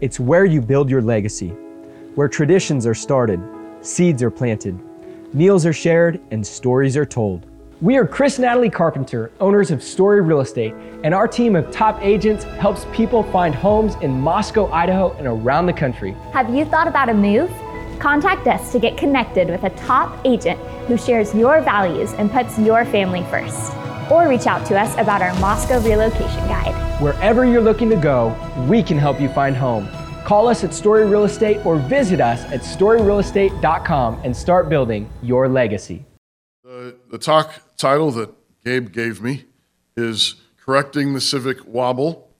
It's where you build your legacy, where traditions are started, seeds are planted, meals are shared, and stories are told. We are Chris and Natalie Carpenter, owners of Story Real Estate, and our team of top agents helps people find homes in Moscow, Idaho, and around the country. Have you thought about a move? Contact us to get connected with a top agent who shares your values and puts your family first. Or reach out to us about our Moscow relocation guide. Wherever you're looking to go, we can help you find home. Call us at Story Real Estate or visit us at storyrealestate.com and start building your legacy. The, the talk title that Gabe gave me is Correcting the Civic Wobble.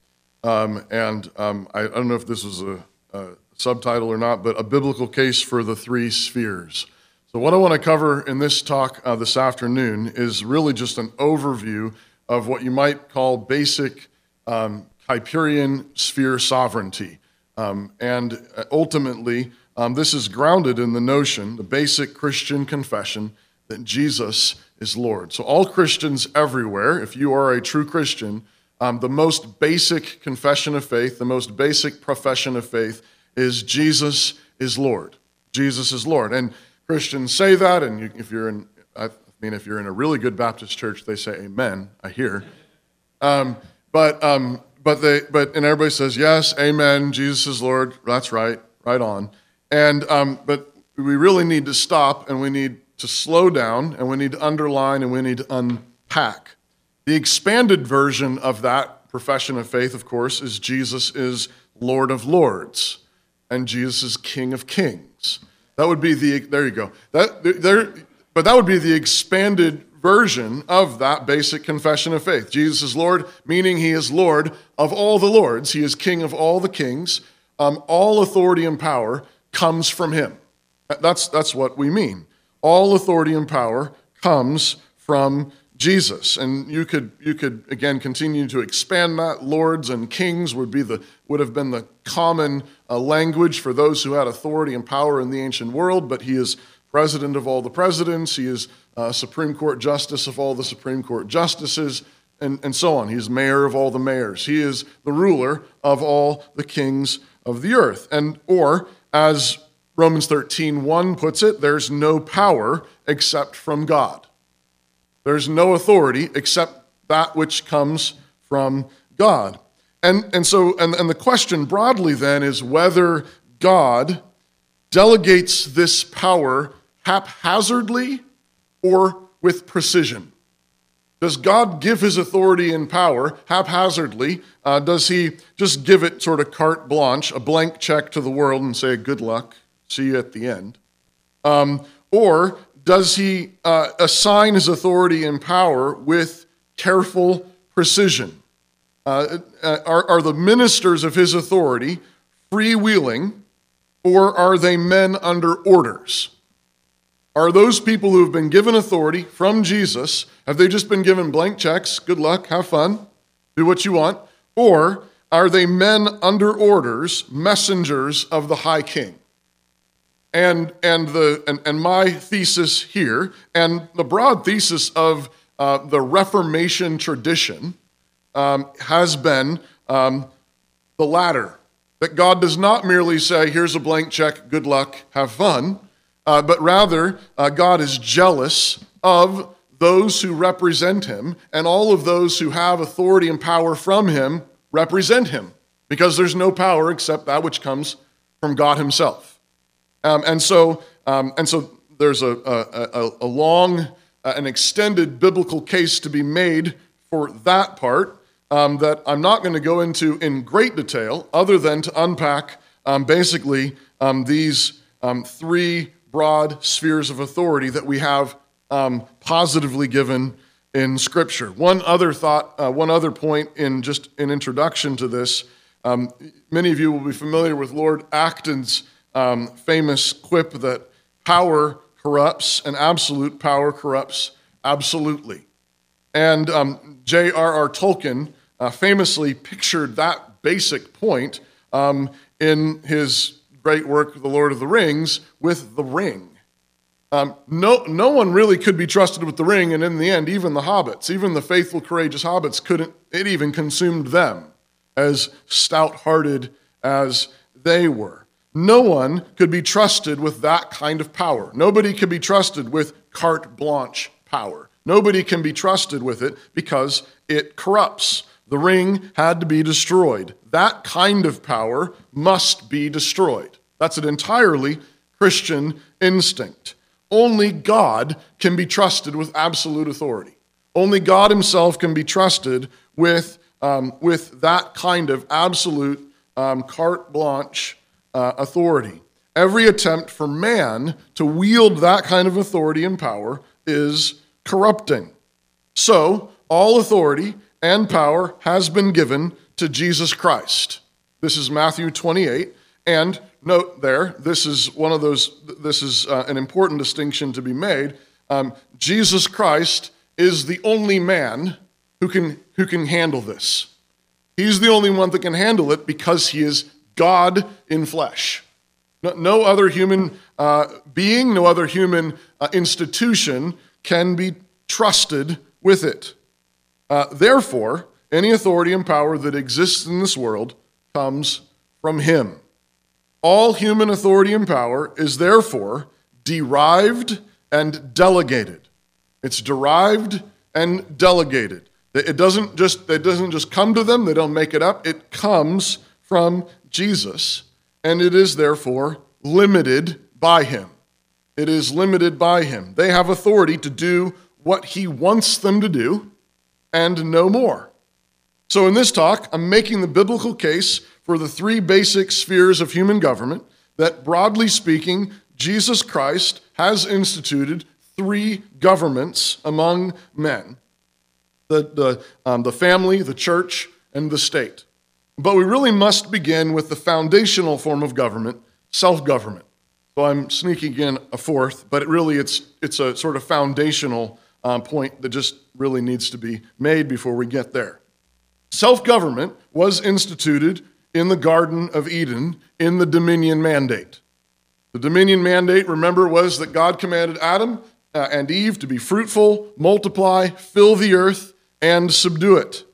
Um, and um, I, I, don't know if this was a, a subtitle or not, but a biblical case for the three spheres. So, what I want to cover in this talk uh, this afternoon is really just an overview of what you might call basic um, Kuyperian sphere sovereignty. Um, and uh, ultimately, um, this is grounded in the notion, the basic Christian confession, that Jesus is Lord. So, all Christians everywhere, if you are a true Christian, um, the most basic confession of faith, the most basic profession of faith is Jesus is Lord. Jesus is Lord. And Christians say that, and you, if you're in, I mean, if you're in a really good Baptist church, they say Amen. I hear. Um, but um, but they but and everybody says yes, Amen. Jesus is Lord. That's right. Right on. And um, but we really need to stop, and we need to slow down, and we need to underline, and we need to unpack. The expanded version of that profession of faith, of course, is Jesus is Lord of Lords and Jesus is King of Kings. That would be the there you go. That there, but that would be the expanded version of that basic confession of faith. Jesus is Lord, meaning He is Lord of all the lords. He is King of all the kings. Um, all authority and power comes from Him. That's that's what we mean. All authority and power comes from Jesus. And you could you could again continue to expand that. Lords and kings would be the would have been the common uh, language for those who had authority and power in the ancient world. But he is president of all the presidents. He is uh, Supreme Court justice of all the Supreme Court justices, and, and so on. He's mayor of all the mayors. He is the ruler of all the kings of the earth. And or as Romans 13, 1 puts it, there's no power except from God. There's no authority except that which comes from God. And, and so, and, and the question broadly then is whether God delegates this power haphazardly or with precision. Does God give his authority and power haphazardly? Uh, does he just give it sort of carte blanche, a blank check to the world and say, good luck, see you at the end? Um, or does he uh, assign his authority and power with careful precision? Uh, uh, are, are the ministers of his authority freewheeling, or are they men under orders? Are those people who have been given authority from Jesus, have they just been given blank checks? Good luck, have fun, do what you want. Or are they men under orders, messengers of the high king? And, and, the, and, and my thesis here, and the broad thesis of uh, the Reformation tradition, um, has been um, the latter that God does not merely say, here's a blank check, good luck, have fun, uh, but rather, uh, God is jealous of those who represent him, and all of those who have authority and power from him represent him, because there's no power except that which comes from God himself. Um, and so, um, and so there's a, a, a long, uh, an extended biblical case to be made for that part um, that I'm not going to go into in great detail, other than to unpack um, basically um, these um, three broad spheres of authority that we have positively given in Scripture. One other thought, uh, one other point in just an introduction to this. many of you will be familiar with Lord Acton's um, famous quip that power corrupts and absolute power corrupts absolutely. And um, J.R.R. Tolkien uh, famously pictured that basic point um, in his great work, The Lord of the Rings, with the ring. Um, no, no one really could be trusted with the ring, and in the end, even the hobbits, even the faithful, courageous hobbits, couldn't, it even consumed them, as stout hearted as they were. No one could be trusted with that kind of power. Nobody could be trusted with carte blanche power. Nobody can be trusted with it because it corrupts. The ring had to be destroyed. That kind of power must be destroyed. That's an entirely Christian instinct. Only God can be trusted with absolute authority. Only God Himself can be trusted with, um, with that kind of absolute um, carte blanche uh, authority. Every attempt for man to wield that kind of authority and power is corrupting. So, all authority and power has been given to Jesus Christ. This is Matthew 28. And note there, this is one of those, this is uh, an important distinction to be made. Um, Jesus Christ is the only man who can, who can handle this. He's the only one that can handle it because he is God in flesh. No, no other human uh, being, no other human uh, institution can be trusted with it. Uh, therefore, any authority and power that exists in this world comes from him. All human authority and power is therefore derived and delegated. It's derived and delegated. It doesn't just it doesn't just come to them, they don't make it up. It comes from Jesus, and it is therefore limited by him. It is limited by him. They have authority to do what he wants them to do and no more. So, in this talk, I'm making the biblical case for the three basic spheres of human government that, broadly speaking, Jesus Christ has instituted three governments among men the, the, um, the family, the church, and the state. But we really must begin with the foundational form of government, self government. So I'm sneaking in a fourth, but it really it's, it's a sort of foundational um, point that just really needs to be made before we get there. Self government was instituted in the Garden of Eden in the dominion mandate. The dominion mandate, remember, was that God commanded Adam uh, and Eve to be fruitful, multiply, fill the earth, and subdue it.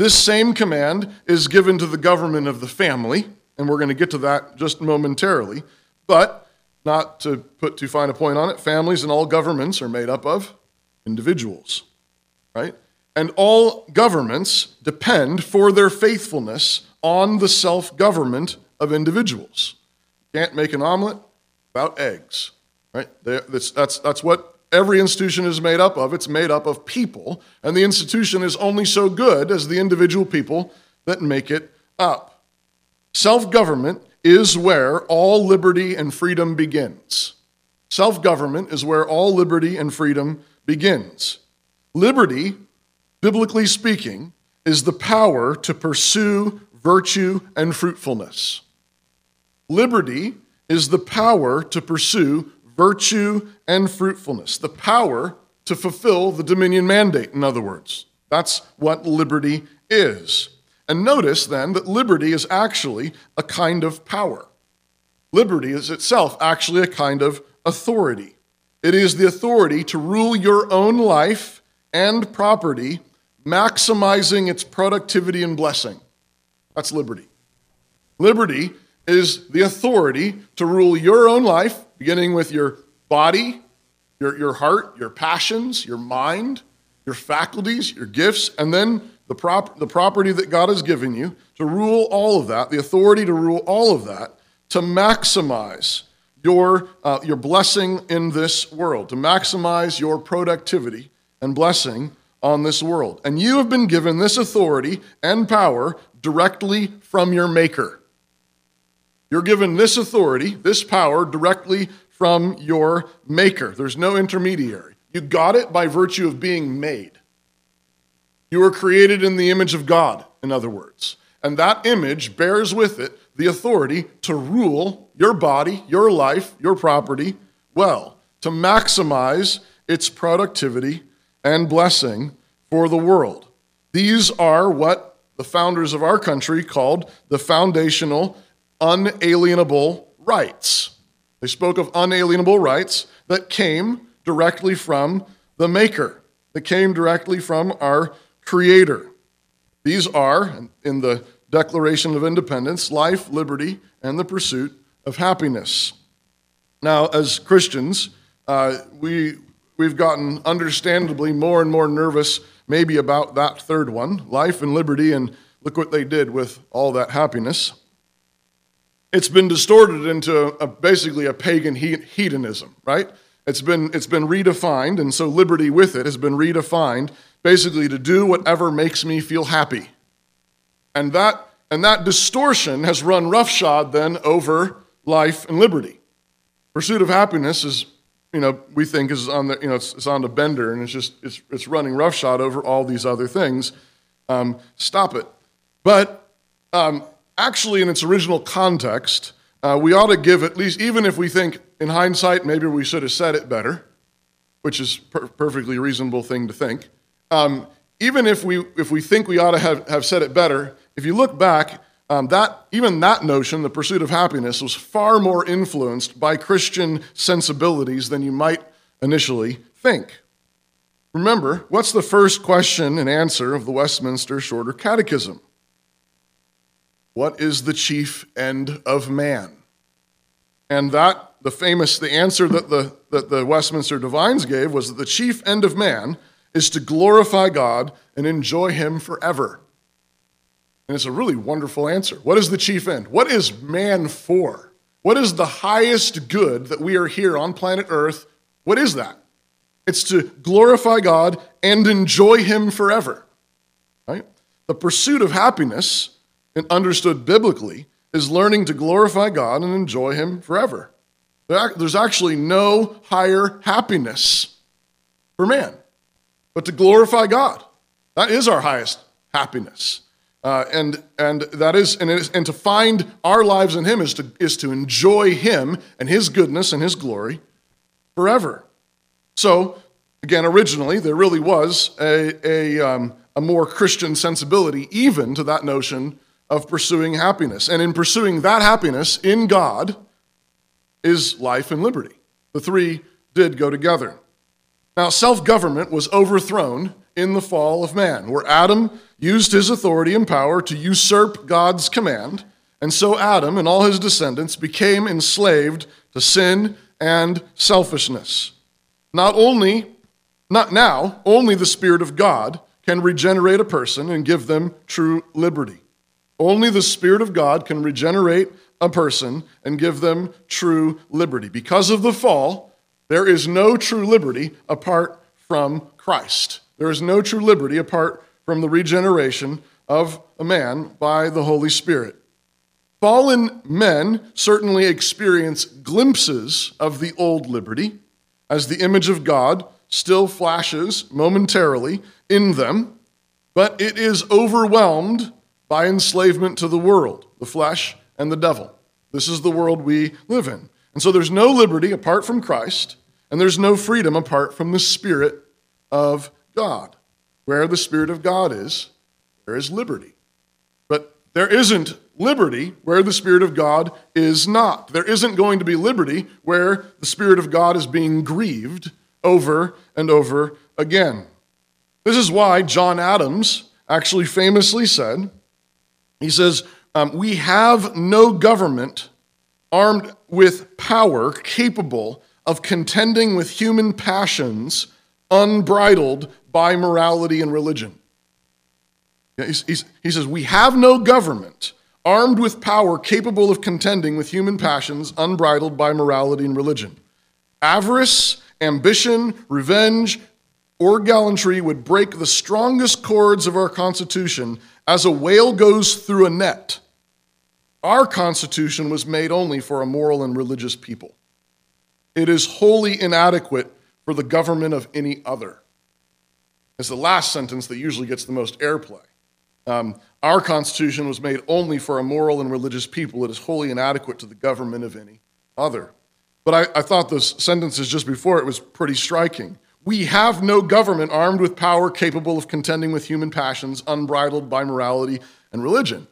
This same command is given to the government of the family, and we're going to get to that just momentarily. But, not to put too fine a point on it, families and all governments are made up of individuals, right? And all governments depend for their faithfulness on the self government of individuals. Can't make an omelet without eggs, right? That's, that's, that's what every institution is made up of. It's made up of people, and the institution is only so good as the individual people that make it up. Self government is where all liberty and freedom begins. Self government is where all liberty and freedom begins. Liberty, biblically speaking, is the power to pursue virtue and fruitfulness. Liberty is the power to pursue virtue and fruitfulness, the power to fulfill the dominion mandate, in other words. That's what liberty is. And notice then that liberty is actually a kind of power. Liberty is itself actually a kind of authority. It is the authority to rule your own life and property, maximizing its productivity and blessing. That's liberty. Liberty is the authority to rule your own life, beginning with your body, your, your heart, your passions, your mind, your faculties, your gifts, and then the, prop, the property that God has given you, to rule all of that, the authority to rule all of that, to maximize your, uh, your blessing in this world, to maximize your productivity and blessing on this world. And you have been given this authority and power directly from your Maker. You're given this authority, this power, directly from your Maker. There's no intermediary. You got it by virtue of being made. You were created in the image of God, in other words. And that image bears with it the authority to rule your body, your life, your property well, to maximize its productivity and blessing for the world. These are what the founders of our country called the foundational unalienable rights. They spoke of unalienable rights that came directly from the Maker, that came directly from our Creator. These are, in the Declaration of Independence life, liberty, and the pursuit of happiness. Now, as Christians, uh, we, we've gotten understandably more and more nervous maybe about that third one life and liberty, and look what they did with all that happiness. It's been distorted into a, basically a pagan hedonism, right? It's been, it's been redefined, and so liberty with it has been redefined basically to do whatever makes me feel happy. And that, and that distortion has run roughshod then over life and liberty. Pursuit of happiness is you know, we think is on the, you know, it's, it's on the bender and it's just, it's, it's running roughshod over all these other things. Um, stop it. But um, actually, in its original context, uh, we ought to give at least, even if we think in hindsight, maybe we should have said it better, which is per- perfectly reasonable thing to think. Um, even if we, if we think we ought to have, have said it better, if you look back, um, that, even that notion, the pursuit of happiness, was far more influenced by Christian sensibilities than you might initially think. Remember, what's the first question and answer of the Westminster Shorter Catechism? What is the chief end of man? And that, the famous, the answer that the, that the Westminster Divines gave was that the chief end of man is to glorify God and enjoy Him forever. And it's a really wonderful answer. What is the chief end? What is man for? What is the highest good that we are here on planet Earth? What is that? It's to glorify God and enjoy Him forever. Right? The pursuit of happiness, and understood biblically, is learning to glorify God and enjoy Him forever. There's actually no higher happiness for man but to glorify God. That is our highest happiness. Uh, and and that is and, is and to find our lives in Him is to is to enjoy Him and His goodness and His glory forever. So again, originally there really was a a, um, a more Christian sensibility even to that notion of pursuing happiness, and in pursuing that happiness in God is life and liberty. The three did go together. Now, self government was overthrown in the fall of man, where Adam used his authority and power to usurp God's command. And so Adam and all his descendants became enslaved to sin and selfishness. Not only, not now, only the Spirit of God can regenerate a person and give them true liberty. Only the Spirit of God can regenerate a person and give them true liberty. Because of the fall, there is no true liberty apart from Christ. There is no true liberty apart from the regeneration of a man by the Holy Spirit. Fallen men certainly experience glimpses of the old liberty as the image of God still flashes momentarily in them, but it is overwhelmed by enslavement to the world, the flesh, and the devil. This is the world we live in. And so there's no liberty apart from Christ, and there's no freedom apart from the Spirit of God. Where the Spirit of God is, there is liberty. But there isn't liberty where the Spirit of God is not. There isn't going to be liberty where the Spirit of God is being grieved over and over again. This is why John Adams actually famously said, he says, um, We have no government armed with power capable of contending with human passions unbridled by morality and religion. He's, he's, he says, We have no government armed with power capable of contending with human passions unbridled by morality and religion. Avarice, ambition, revenge, or gallantry would break the strongest cords of our Constitution as a whale goes through a net. Our Constitution was made only for a moral and religious people. It is wholly inadequate for the government of any other. It's the last sentence that usually gets the most airplay. Um, our Constitution was made only for a moral and religious people. It is wholly inadequate to the government of any other. But I, I thought those sentences just before it was pretty striking. We have no government armed with power capable of contending with human passions, unbridled by morality and religion.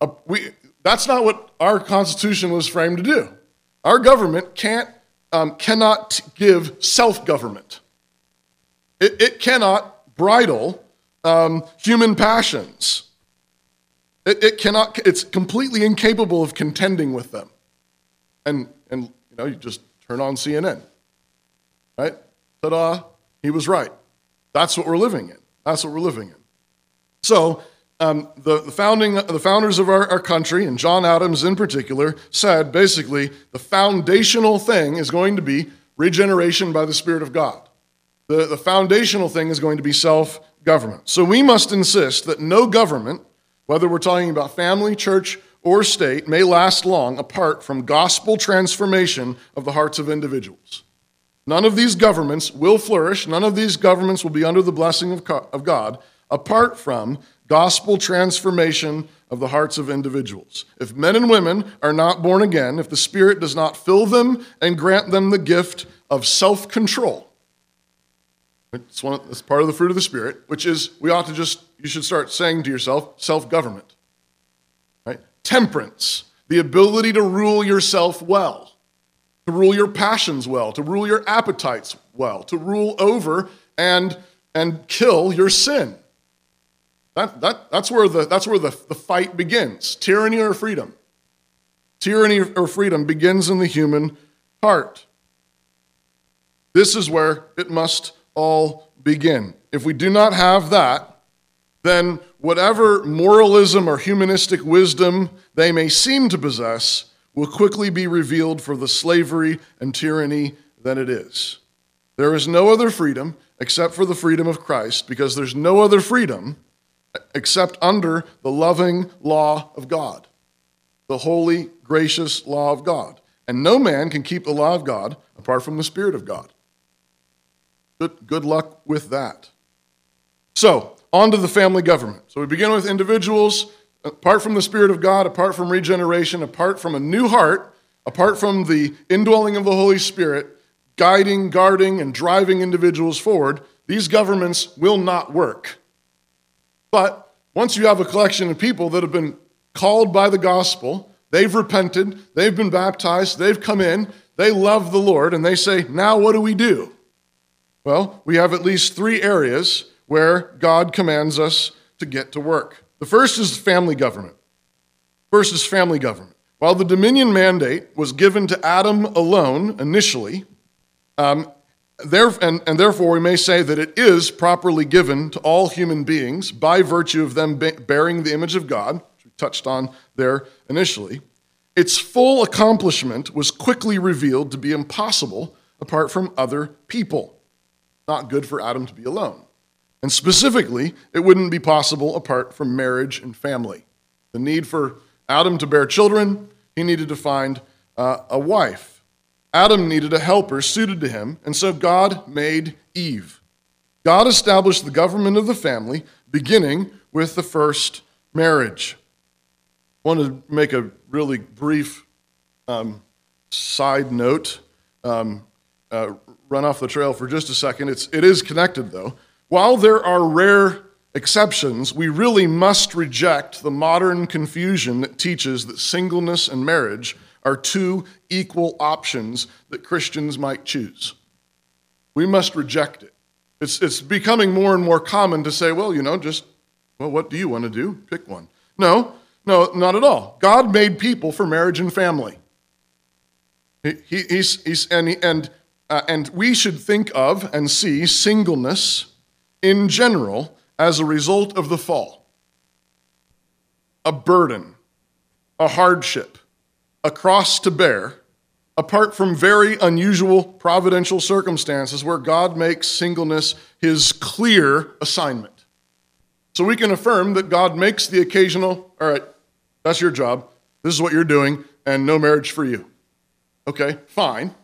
Uh, we, that's not what our Constitution was framed to do. Our government can't, um, cannot give self government. It, it cannot bridle um, human passions. It, it cannot, it's completely incapable of contending with them. And, and, you know, you just turn on CNN, right? Ta da, he was right. That's what we're living in. That's what we're living in. So, um, the, the, founding, the founders of our, our country, and John Adams in particular, said basically the foundational thing is going to be regeneration by the Spirit of God. The, the foundational thing is going to be self government. So we must insist that no government, whether we're talking about family, church, or state, may last long apart from gospel transformation of the hearts of individuals. None of these governments will flourish, none of these governments will be under the blessing of, God apart from gospel transformation of the hearts of individuals. If men and women are not born again, if the Spirit does not fill them and grant them the gift of self control, it's, one, it's part of the fruit of the Spirit, which is we ought to just, you should start saying to yourself, self government. Right? Temperance, the ability to rule yourself well, to rule your passions well, to rule your appetites well, to rule over and, and kill your sin. That, that, that's where, the, that's where the, the fight begins tyranny or freedom. Tyranny or freedom begins in the human heart. This is where it must all begin. If we do not have that, then whatever moralism or humanistic wisdom they may seem to possess will quickly be revealed for the slavery and tyranny that it is. There is no other freedom except for the freedom of Christ, because there's no other freedom except under the loving law of God, the holy, gracious law of God. And no man can keep the law of God apart from the Spirit of God. Good, good luck with that. So, on to the family government. So, we begin with individuals, apart from the Spirit of God, apart from regeneration, apart from a new heart, apart from the indwelling of the Holy Spirit, guiding, guarding, and driving individuals forward, these governments will not work. But once you have a collection of people that have been called by the gospel, they've repented, they've been baptized, they've come in, they love the Lord, and they say, now what do we do? Well, we have at least three areas where God commands us to get to work. The first is family government. First is family government. While the dominion mandate was given to Adam alone initially, um, there, and, and, therefore, we may say that it is properly given to all human beings by virtue of them bearing the image of God, which we touched on there initially. Its full accomplishment was quickly revealed to be impossible apart from other people. Not good for Adam to be alone. And specifically, it wouldn't be possible apart from marriage and family. The need for Adam to bear children, he needed to find uh, a wife. Adam needed a helper suited to him, and so God made Eve. God established the government of the family, beginning with the first marriage. I want to make a really brief um, side note, um, uh, run off the trail for just a second. It's, it is connected, though. While there are rare exceptions, we really must reject the modern confusion that teaches that singleness and marriage are two equal options that Christians might choose. We must reject it. It's, it's becoming more and more common to say, well, you know, just, well, what do you want to do? Pick one. No, no, not at all. God made people for marriage and family. He, he, he's, he's, and, and, uh, and we should think of and see singleness in general as a result of the fall a burden, a hardship, a cross to bear, apart from very unusual providential circumstances where God makes singleness his clear assignment. So we can affirm that God makes the occasional, all right, that's your job, this is what you're doing, and no marriage for you. Okay, fine.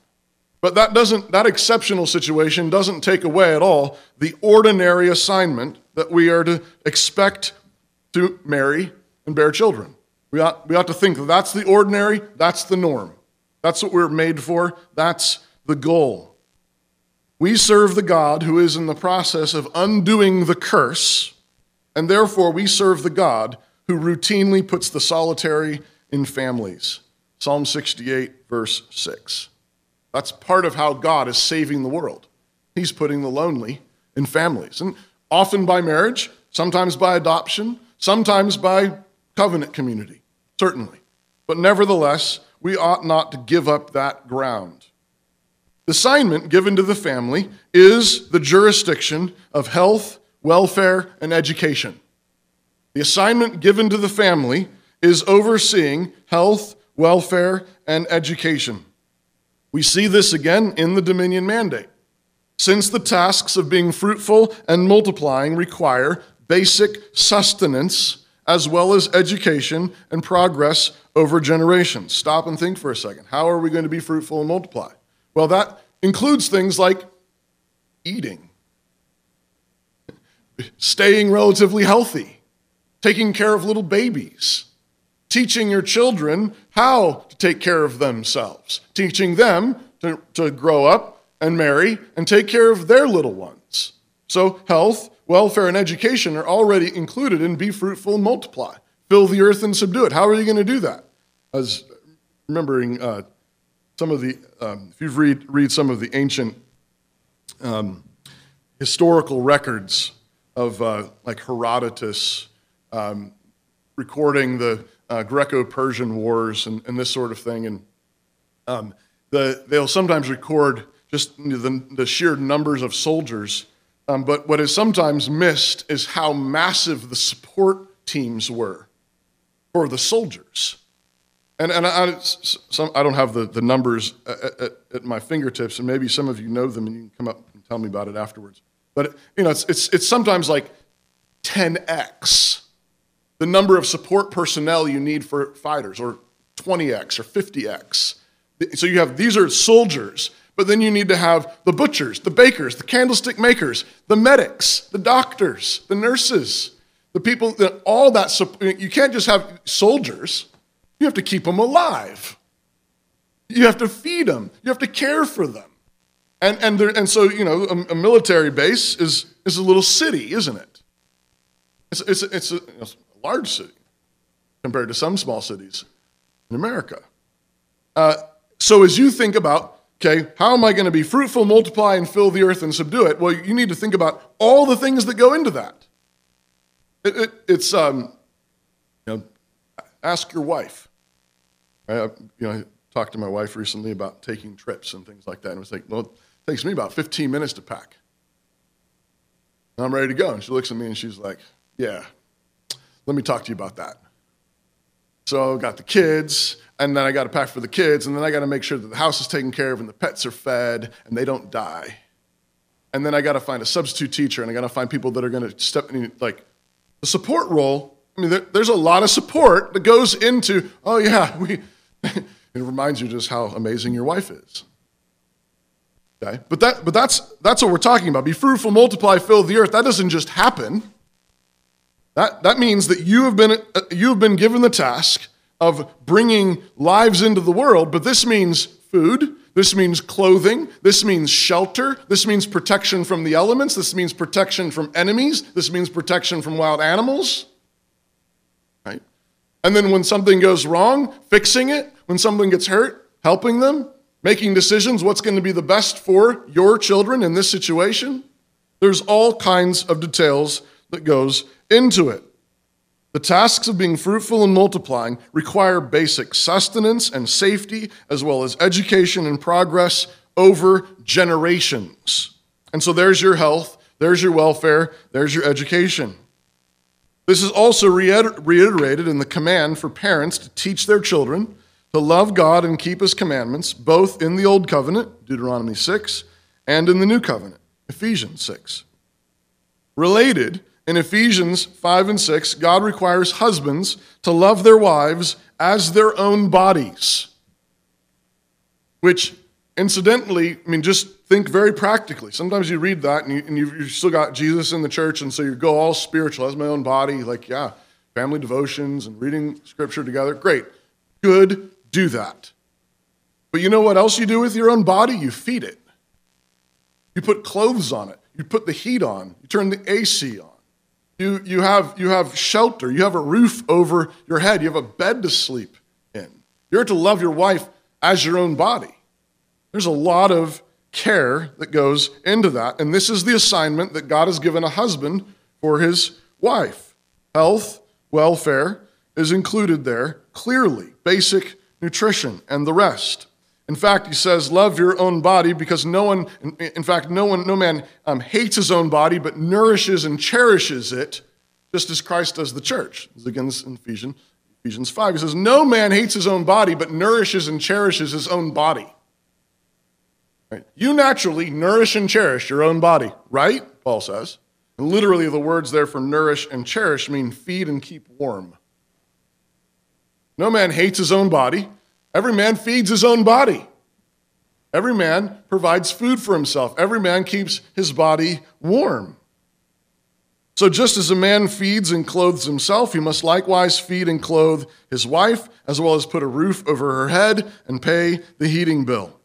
But that doesn't that exceptional situation doesn't take away at all the ordinary assignment that we are to expect to marry and bear children. We ought, we ought to think that that's the ordinary, that's the norm. That's what we're made for, that's the goal. We serve the God who is in the process of undoing the curse, and therefore we serve the God who routinely puts the solitary in families. Psalm 68, verse 6. That's part of how God is saving the world. He's putting the lonely in families, and often by marriage, sometimes by adoption, sometimes by covenant community, certainly. But nevertheless, we ought not to give up that ground. The assignment given to the family is the jurisdiction of health, welfare, and education. The assignment given to the family is overseeing health, welfare, and education. We see this again in the Dominion Mandate. Since the tasks of being fruitful and multiplying require basic sustenance as well as education and progress over generations. Stop and think for a second. How are we going to be fruitful and multiply? Well, that includes things like eating, staying relatively healthy, taking care of little babies, teaching your children how to take care of themselves, teaching them to, to grow up and marry and take care of their little ones. So, health, welfare, and education are already included in be fruitful and multiply. Fill the earth and subdue it. How are you going to do that? I was remembering uh, some of the, um, if you've read, read some of the ancient um, historical records of uh, like Herodotus um, recording the uh, Greco Persian wars and, and, this sort of thing. And um, the, they'll sometimes record just the, the sheer numbers of soldiers. Um, but what is sometimes missed is how massive the support teams were for the soldiers. And, and I, some, I don't have the, the numbers at, at, at, my fingertips, and maybe some of you know them and you can come up and tell me about it afterwards. But you know, it's, it's, it's sometimes like 10x the number of support personnel you need for fighters, or 20x or 50x. So you have these are soldiers, but then you need to have the butchers, the bakers, the candlestick makers, the medics, the doctors, the nurses, the people that all that. You can't just have soldiers. You have to keep them alive. You have to feed them. You have to care for them. And, and, there, and so, you know, a, a, military base is, is a little city, isn't it? It's, it's, it's, a, it's a large city compared to some small cities in America. Uh, so as you think about, okay, how am I going to be fruitful, multiply, and fill the earth and subdue it? Well, you need to think about all the things that go into that. It, it, it's, um, you know, ask your wife. I, you know, I talked to my wife recently about taking trips and things like that, and it was like, well, it takes me about 15 minutes to pack. I'm ready to go. And she looks at me and she's like, yeah, let me talk to you about that. So I got the kids, and then I got to pack for the kids, and then I got to make sure that the house is taken care of and the pets are fed and they don't die. And then I got to find a substitute teacher, and I got to find people that are going to step in, like the support role. I mean, there, there's a lot of support that goes into, oh, yeah, we, it reminds you just how amazing your wife is. Okay? But, that, but that's, that's what we're talking about. Be fruitful, multiply, fill the earth. That doesn't just happen. That, that means that you have, been, uh, you have been given the task of bringing lives into the world, but this means food, this means clothing, this means shelter, this means protection from the elements, this means protection from enemies, this means protection from wild animals. Right? And then when something goes wrong, fixing it. When someone gets hurt, helping them, making decisions what's going to be the best for your children in this situation. There's all kinds of details that goes into it. The tasks of being fruitful and multiplying require basic sustenance and safety, as well as education and progress over generations. And so there's your health, there's your welfare, there's your education. This is also reiterated in the command for parents to teach their children to love God and keep his commandments, both in the Old Covenant, Deuteronomy 6, and in the New Covenant, Ephesians 6. Related, in Ephesians 5 and 6, God requires husbands to love their wives as their own bodies, which incidentally, I mean, just think very practically. Sometimes you read that and, you, and you've, you've, still got Jesus in the church, and so you go all spiritual as my own body. Like, yeah, family devotions and reading scripture together. Great. Good. Do that. But you know what else you do with your own body? You feed it. You put clothes on it. You put the heat on. You turn the AC on. You, you, have, you have shelter. You have a roof over your head. You have a bed to sleep in. You're to love your wife as your own body. There's a lot of care that goes into that. And this is the assignment that God has given a husband for his wife health, welfare, is included there clearly basic nutrition and the rest. In fact, he says, Love your own body because no one, in fact, no one, no man um, hates his own body, but nourishes and cherishes it, just as Christ does the church. This is again in Ephesians, Ephesians 5. He says, No man hates his own body, but nourishes and cherishes his own body. Right? You naturally nourish and cherish your own body, right? Paul says. And literally, the words there for nourish and cherish mean feed and keep warm. No man hates his own body. Every man feeds his own body. Every man provides food for himself. Every man keeps his body warm. So, just as a man feeds and clothes himself, he must likewise feed and clothe his wife, as well as put a roof over her head and pay the heating bill.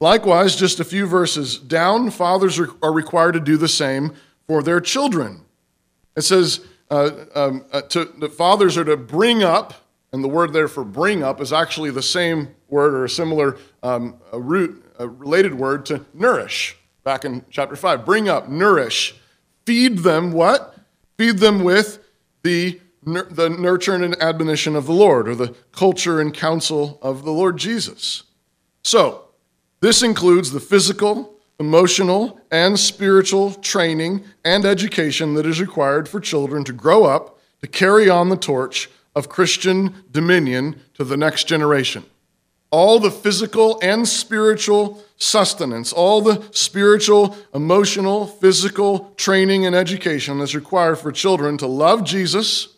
Likewise, just a few verses down, fathers are required to do the same for their children. It says uh, um, uh, to, the fathers are to bring up, and the word there for bring up is actually the same word or a similar um, a root, a related word to nourish, back in chapter 5. Bring up, nourish, feed them what? Feed them with the, the nurture and admonition of the Lord, or the culture and counsel of the Lord Jesus. So, this includes the physical, emotional, and spiritual training and education that is required for children to grow up to carry on the torch of Christian dominion to the next generation. All the physical and spiritual sustenance, all the spiritual, emotional, physical training and education that's required for children to love Jesus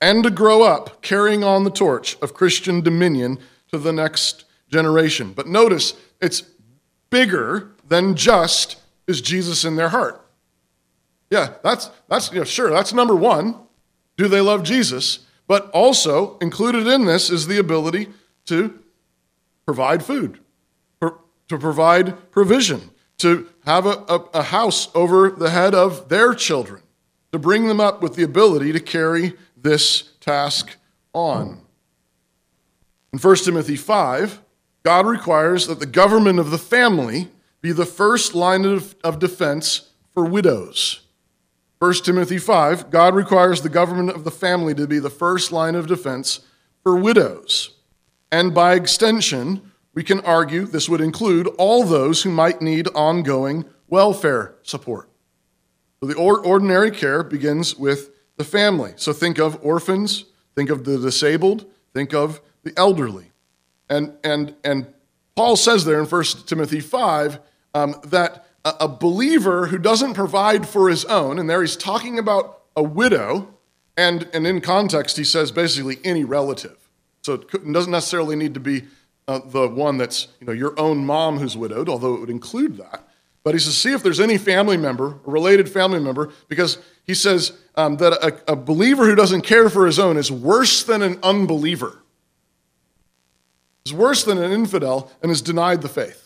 and to grow up carrying on the torch of Christian dominion to the next generation. But notice, it's bigger than just is Jesus in their heart. Yeah, that's that's you know, sure, that's number one. Do they love Jesus? But also included in this is the ability to provide food, to provide provision, to have a, a, a house over the head of their children, to bring them up with the ability to carry this task on. In 1 Timothy 5, God requires that the government of the family be the first line of, of defense for widows. 1 Timothy 5, God requires the government of the family to be the first line of defense for widows. And by extension, we can argue this would include all those who might need ongoing welfare support. So the ordinary care begins with the family. So think of orphans, think of the disabled, think of the elderly. And, and, and Paul says there in 1 Timothy 5 um, that a, believer who doesn't provide for his own, and there he's talking about a widow, and, and in context, he says basically any relative. So it doesn't necessarily need to be uh, the one that's you know, your own mom who's widowed, although it would include that. But he says, see if there's any family member, a related family member, because he says um, that a, a believer who doesn't care for his own is worse than an unbeliever, is worse than an infidel, and has denied the faith.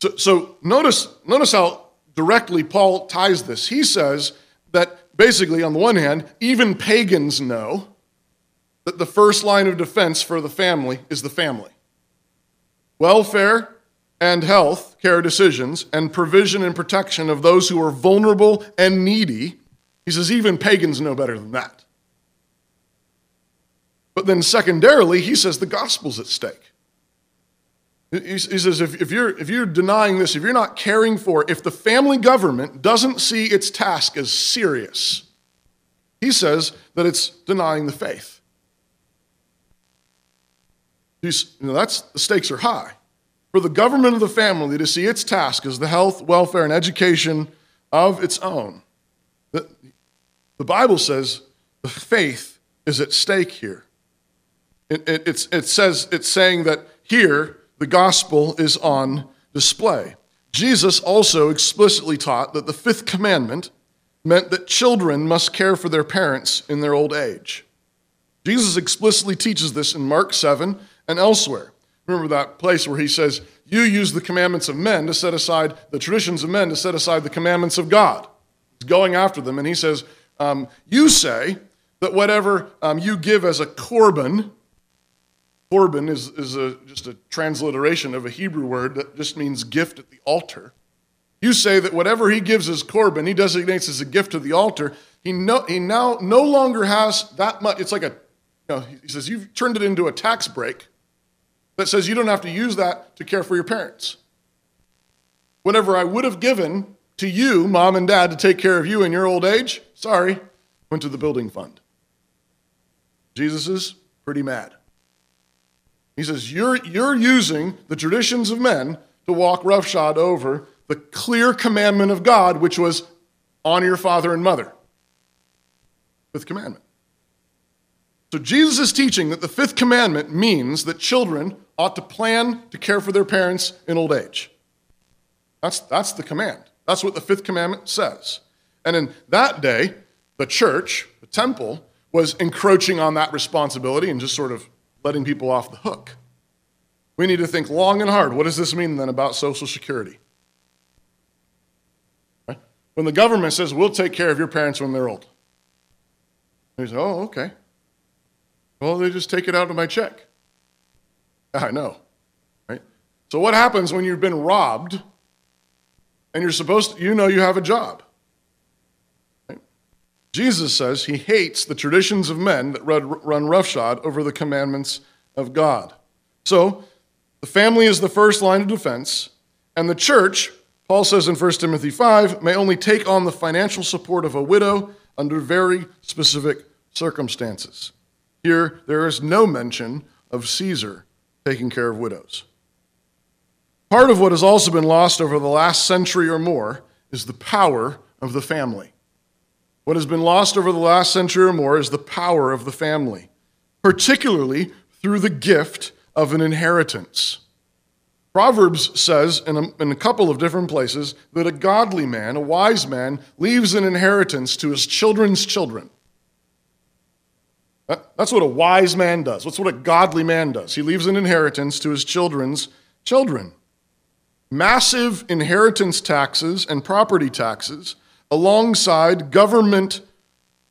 So, so notice, notice how directly Paul ties this. He says that basically, on the one hand, even pagans know that the first line of defense for the family is the family. Welfare and health care decisions and provision and protection of those who are vulnerable and needy. He says even pagans know better than that. But then, secondarily, he says the gospel's at stake. He says, if, if, you're, if you're denying this, if you're not caring for if the family government doesn't see its task as serious, he says that it's denying the faith. He's, you know, that's, the stakes are high. For the government of the family to see its task as the health, welfare, and education of its own. The, the Bible says the faith is at stake here. It, it, it says, it's saying that here, the gospel is on display. Jesus also explicitly taught that the fifth commandment meant that children must care for their parents in their old age. Jesus explicitly teaches this in Mark 7 and elsewhere. Remember that place where he says, You use the commandments of men to set aside the traditions of men to set aside the commandments of God. He's going after them, and he says, um, You say that whatever um, you give as a korban, Korban is, is a, just a transliteration of a Hebrew word that just means gift at the altar. You say that whatever he gives as Korban, he designates as a gift to the altar, he, no, he now no longer has that much. It's like a, you know, he says, you've turned it into a tax break that says you don't have to use that to care for your parents. Whatever I would have given to you, mom and dad, to take care of you in your old age, sorry, went to the building fund. Jesus is pretty mad. He says, You're, you're using the traditions of men to walk roughshod over the clear commandment of God, which was honor your father and mother. Fifth commandment. So Jesus is teaching that the fifth commandment means that children ought to plan to care for their parents in old age. That's, that's the command. That's what the fifth commandment says. And in that day, the church, the temple, was encroaching on that responsibility and just sort of letting people off the hook. We need to think long and hard. What does this mean then about Social Security? Right? When the government says, we'll take care of your parents when they're old, you say, oh, okay. Well, they just take it out of my check. Ah, I know. Right? So, what happens when you've been robbed and you're supposed to, you know you have a job? Jesus says he hates the traditions of men that run roughshod over the commandments of God. So, the family is the first line of defense, and the church, Paul says in 1 Timothy 5, may only take on the financial support of a widow under very specific circumstances. Here, there is no mention of Caesar taking care of widows. Part of what has also been lost over the last century or more is the power of the family. What has been lost over the last century or more is the power of the family, particularly through the gift of an inheritance. Proverbs says in a, in a, couple of different places that a godly man, a wise man, leaves an inheritance to his children's children. That, that's what a wise man does. That's what a godly man does. He leaves an inheritance to his children's children. Massive inheritance taxes and property taxes alongside government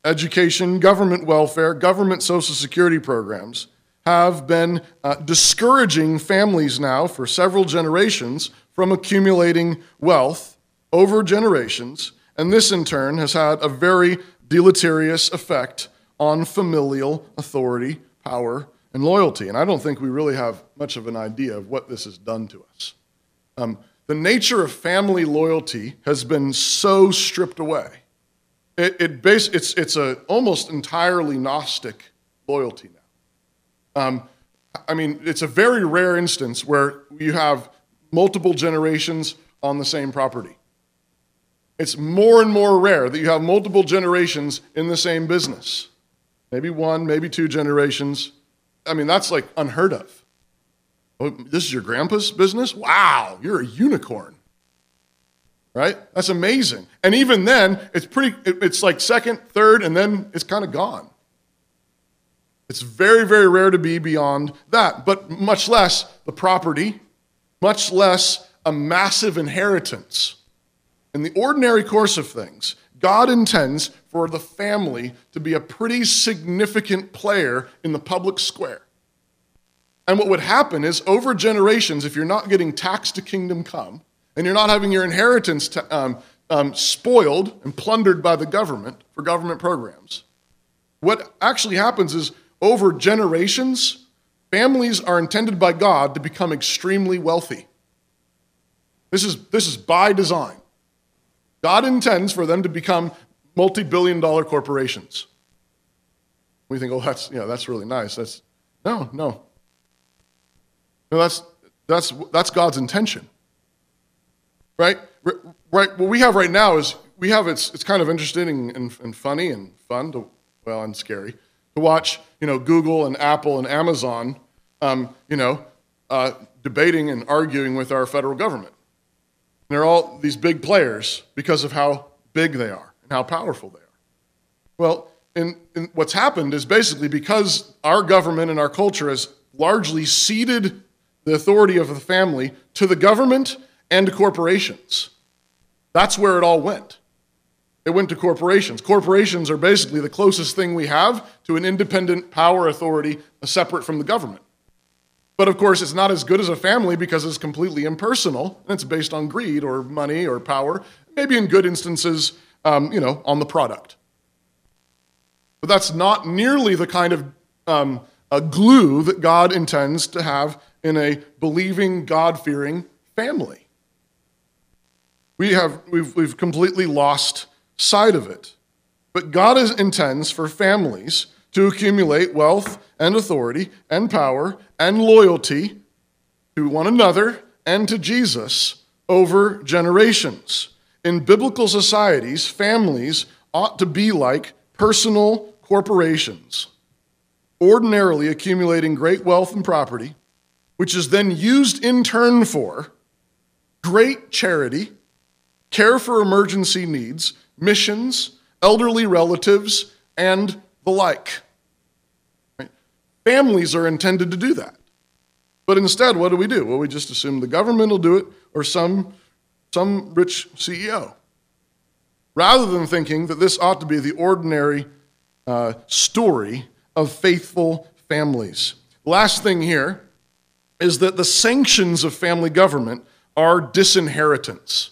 education, government welfare, government social security programs have been uh, discouraging families now for several generations from accumulating wealth over generations. And this, in turn, has had a very deleterious effect on familial authority, power, and loyalty. And I don't think we really have much of an idea of what this has done to us. Um, the nature of family loyalty has been so stripped away. It, it base, it's, it's a almost entirely Gnostic loyalty now. Um, I mean, it's a very rare instance where you have multiple generations on the same property. It's more and more rare that you have multiple generations in the same business. Maybe one, maybe two generations. I mean, that's like unheard of. Oh, this is your grandpa's business? Wow, you're a unicorn. Right? That's amazing. And even then, it's pretty, it's like second, third, and then it's kind of gone. It's very, very rare to be beyond that, but much less the property, much less a massive inheritance. In the ordinary course of things, God intends for the family to be a pretty significant player in the public square. And what would happen is, over generations, if you're not getting taxed to kingdom come, and you're not having your inheritance to, um, um, spoiled and plundered by the government for government programs, what actually happens is, over generations, families are intended by God to become extremely wealthy. This is, this is by design. God intends for them to become multi billion dollar corporations. We think, oh, that's, you know, that's really nice. That's, no, no. No, that's, that's, that's God's intention. Right? Right? What we have right now is we have it's, it's kind of interesting and, and funny and fun to, well, and scary to watch, you know, Google and Apple and Amazon, um, you know, uh, debating and arguing with our federal government. And they're all these big players because of how big they are and how powerful they are. Well, and, and what's happened is basically because our government and our culture has largely ceded the authority of the family to the government and to corporations. That's where it all went. It went to corporations. Corporations are basically the closest thing we have to an independent power authority separate from the government. But of course, it's not as good as a family because it's completely impersonal and it's based on greed or money or power, maybe in good instances, um, you know, on the product. But that's not nearly the kind of um, glue that God intends to have in a believing, God fearing family. We have, we've, we've completely lost sight of it. But God is, intends for families to accumulate wealth and authority and power and loyalty to one another and to Jesus over generations. In biblical societies, families ought to be like personal corporations, ordinarily accumulating great wealth and property, which is then used in turn for great charity, care for emergency needs, missions, elderly relatives, and the like. Right? Families are intended to do that. But instead, what do we do? Well, we just assume the government will do it or some, some rich CEO. Rather than thinking that this ought to be the ordinary uh, story of faithful families. Last thing here is that the sanctions of family government are disinheritance.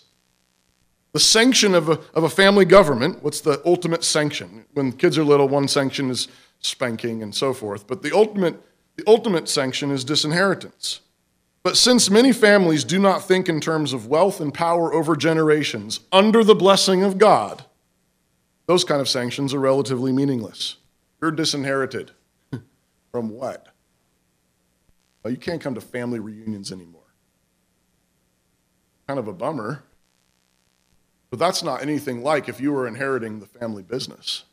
The sanction of a, of a family government, what's the ultimate sanction? When kids are little, one sanction is spanking and so forth, but the ultimate, the ultimate sanction is disinheritance. But since many families do not think in terms of wealth and power over generations under the blessing of God, those kind of sanctions are relatively meaningless. You're disinherited. From what? Well, you can't come to family reunions anymore. Kind of a bummer. But that's not anything like if you were inheriting the family business.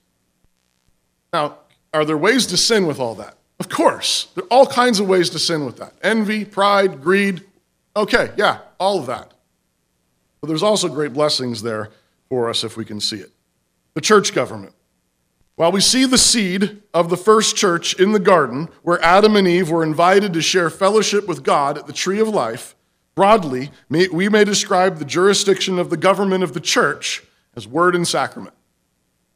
Now, are there ways to sin with all that? Of course. There are all kinds of ways to sin with that envy, pride, greed. Okay, yeah, all of that. But there's also great blessings there for us if we can see it. The church government. While we see the seed of the first church in the garden, where Adam and Eve were invited to share fellowship with God at the tree of life, Broadly, we may describe the jurisdiction of the government of the church as word and sacrament.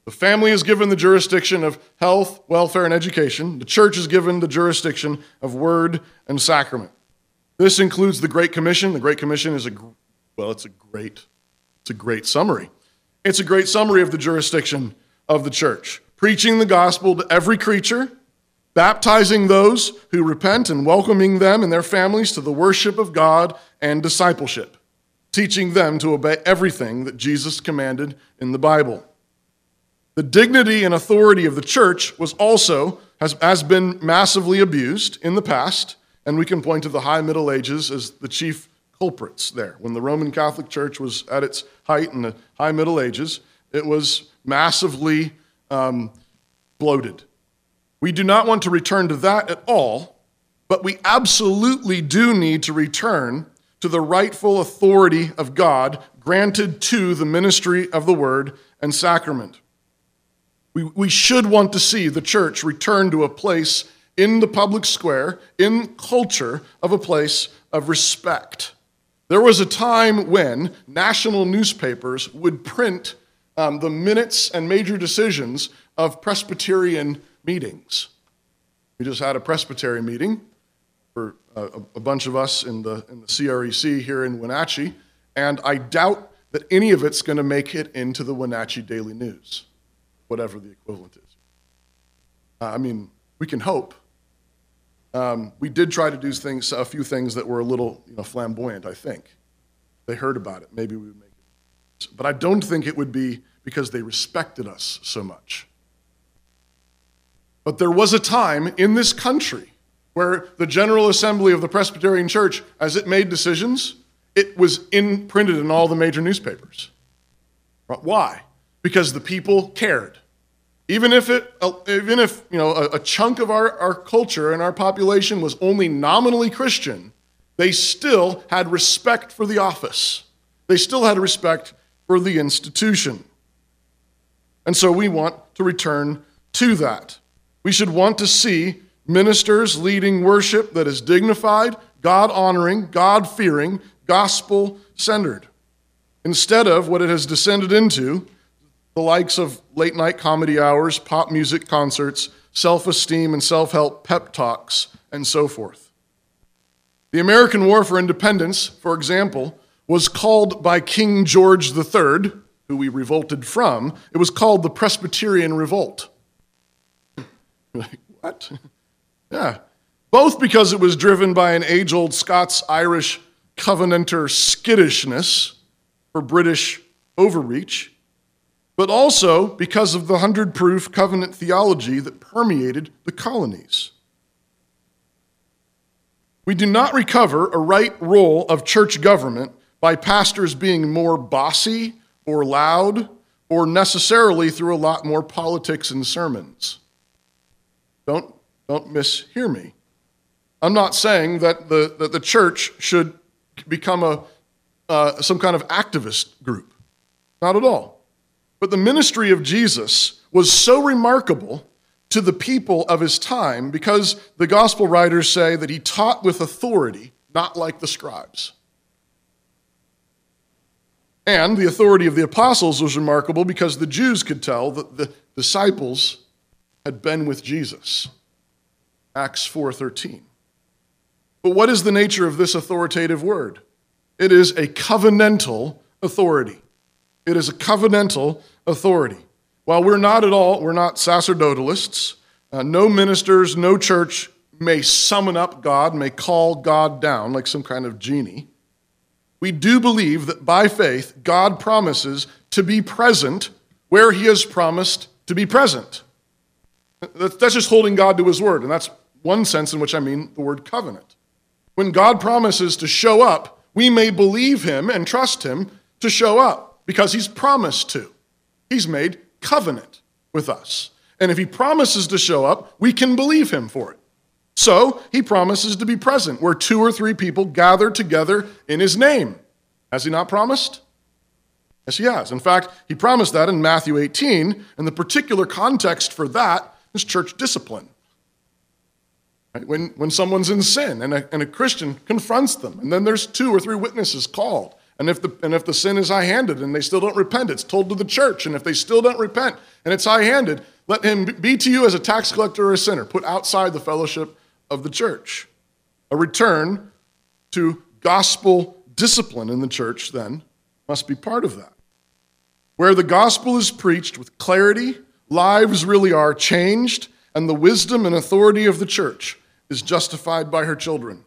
The family is given the jurisdiction of health, welfare, and education. The church is given the jurisdiction of word and sacrament. This includes the Great Commission. The Great Commission is a, well, it's a great, it's a great summary. It's a great summary of the jurisdiction of the church. Preaching the gospel to every creature, baptizing those who repent and welcoming them and their families to the worship of God and discipleship, teaching them to obey everything that Jesus commanded in the Bible. The dignity and authority of the church was also has, has been massively abused in the past, and we can point to the high Middle Ages as the chief culprits there. When the Roman Catholic Church was at its height in the high Middle Ages, it was massively um, bloated we do not want to return to that at all, but we absolutely do need to return to the rightful authority of God granted to the ministry of the word and sacrament. We, we should want to see the church return to a place in the public square, in culture, of a place of respect. There was a time when national newspapers would print um, the minutes and major decisions of Presbyterian meetings. We just had a presbytery meeting for a, a bunch of us in the, in the CREC here in Wenatchee, and I doubt that any of it's going to make it into the Wenatchee Daily News, whatever the equivalent is. Uh, I mean, we can hope. Um, we did try to do things, a few things that were a little you know, flamboyant, I think. They heard about it. Maybe we it. But I don't think it would be because they respected us so much. But there was a time in this country where the General Assembly of the Presbyterian Church, as it made decisions, it was imprinted in all the major newspapers. Why? Because the people cared. Even if, it, uh, even if you know, a, a chunk of our, our culture and our population was only nominally Christian, they still had respect for the office. They still had respect for the institution. And so we want to return to that. We should want to see ministers leading worship that is dignified, God honoring, God fearing, gospel centered, instead of what it has descended into the likes of late night comedy hours, pop music concerts, self esteem and self help pep talks, and so forth. The American War for Independence, for example, was called by King George III, who we revolted from, it was called the Presbyterian Revolt. like, what? yeah. Both because it was driven by an age old Scots Irish Covenanter skittishness for British overreach, but also because of the hundred proof covenant theology that permeated the colonies. We do not recover a right role of church government by pastors being more bossy or loud or necessarily through a lot more politics and sermons. Don't, don't mishear me. I'm not saying that the, that the church should become a, uh, some kind of activist group. Not at all. But the ministry of Jesus was so remarkable to the people of his time because the gospel writers say that he taught with authority, not like the scribes. And the authority of the apostles was remarkable because the Jews could tell that the disciples had been with Jesus. Acts 4:13. But what is the nature of this authoritative word? It is a covenantal authority. It is a covenantal authority. While we're not at all, we're not sacerdotalists, uh, no ministers, no church may summon up God, may call God down like some kind of genie. We do believe that by faith, God promises to be present where he has promised to be present. That's just holding God to his word, and that's one sense in which I mean the word covenant. When God promises to show up, we may believe him and trust him to show up because he's promised to. He's made covenant with us. And if he promises to show up, we can believe him for it. So he promises to be present where two or three people gather together in his name. Has he not promised? Yes, he has. In fact, he promised that in Matthew 18, and the particular context for that is church discipline. Right? When, when someone's in sin and a, and a Christian confronts them, and then there's two or three witnesses called, and if the, and if the sin is high handed and they still don't repent, it's told to the church. And if they still don't repent and it's high handed, let him be to you as a tax collector or a sinner, put outside the fellowship of the church. A return to gospel discipline in the church, then, must be part of that. Where the gospel is preached with clarity, lives really are changed, and the wisdom and authority of the church is justified by her children.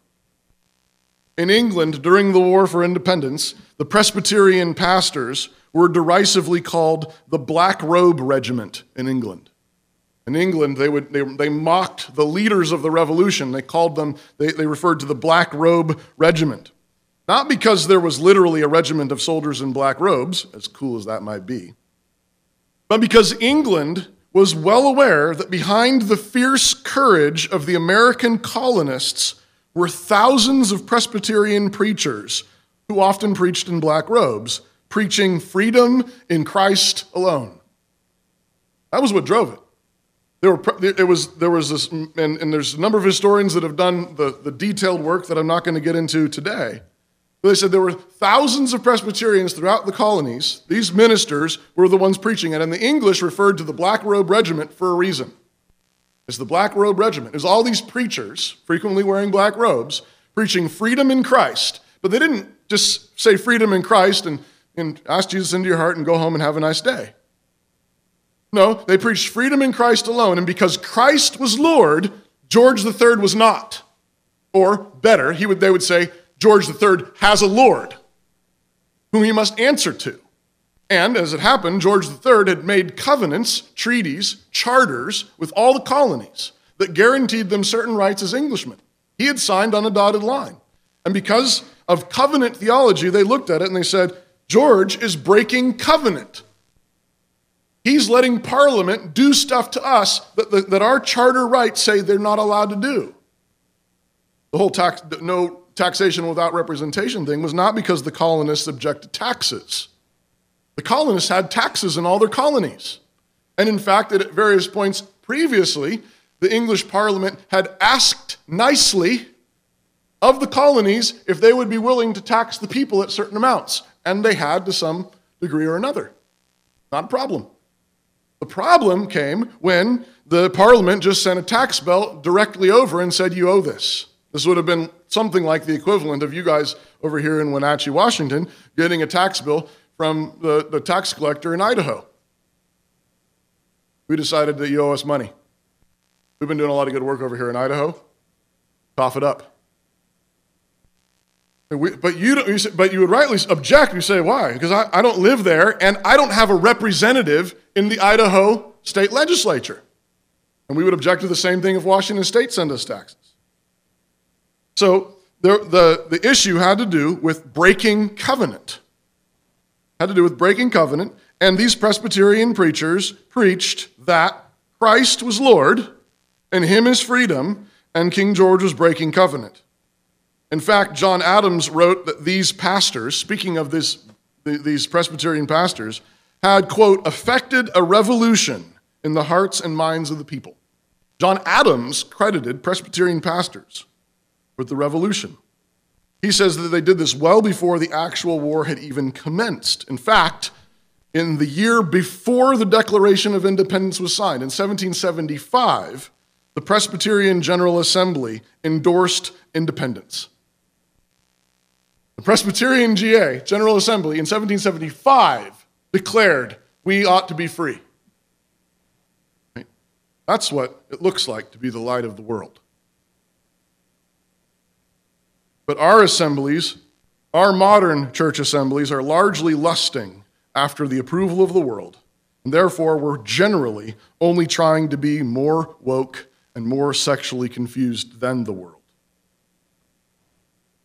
In England, during the War for Independence, the Presbyterian pastors were derisively called the Black Robe Regiment in England. In England, they, would, they, they mocked the leaders of the revolution. They called them, they, they referred to the Black Robe Regiment. Not because there was literally a regiment of soldiers in black robes, as cool as that might be, but because England was well aware that behind the fierce courage of the American colonists were thousands of Presbyterian preachers who often preached in black robes, preaching freedom in Christ alone. That was what drove it. There, were, it was, there was this, and, and there's a number of historians that have done the, the detailed work that I'm not going to get into today. But they said there were thousands of Presbyterians throughout the colonies. These ministers were the ones preaching it, and the English referred to the Black Robe Regiment for a reason. It's the Black Robe Regiment. It was all these preachers, frequently wearing black robes, preaching freedom in Christ. But they didn't just say freedom in Christ and, and ask Jesus into your heart and go home and have a nice day. No, they preached freedom in Christ alone. And because Christ was Lord, George III was not. Or better, he would, they would say, George III has a Lord whom he must answer to. And as it happened, George III had made covenants, treaties, charters with all the colonies that guaranteed them certain rights as Englishmen. He had signed on a dotted line. And because of covenant theology, they looked at it and they said, George is breaking covenant. He's letting Parliament do stuff to us that, that, that our charter rights say they're not allowed to do. The whole tax, no taxation without representation thing was not because the colonists objected to taxes. The colonists had taxes in all their colonies. And in fact, at various points previously, the English Parliament had asked nicely of the colonies if they would be willing to tax the people at certain amounts. And they had to some degree or another. Not a problem. The problem came when the Parliament just sent a tax bill directly over and said, You owe this. This would have been something like the equivalent of you guys over here in Wenatchee, Washington, getting a tax bill from the, the tax collector in Idaho. We decided that you owe us money. We've been doing a lot of good work over here in Idaho. Cough it up. We, but you, don't, you say, but you would rightly object. You say why? Because I, I don't live there, and I don't have a representative in the Idaho state legislature. And we would object to the same thing if Washington State sent us taxes. So the, the, the issue had to do with breaking covenant. Had to do with breaking covenant, and these Presbyterian preachers preached that Christ was Lord, and Him is freedom, and King George was breaking covenant. In fact, John Adams wrote that these pastors, speaking of this, these Presbyterian pastors, had, quote, affected a revolution in the hearts and minds of the people. John Adams credited Presbyterian pastors with the revolution. He says that they did this well before the actual war had even commenced. In fact, in the year before the Declaration of Independence was signed, in 1775, the Presbyterian General Assembly endorsed independence. The Presbyterian GA, General Assembly, in 1775 declared we ought to be free. Right? That's what it looks like to be the light of the world. But our assemblies, our modern church assemblies, are largely lusting after the approval of the world. And therefore, we're generally only trying to be more woke and more sexually confused than the world.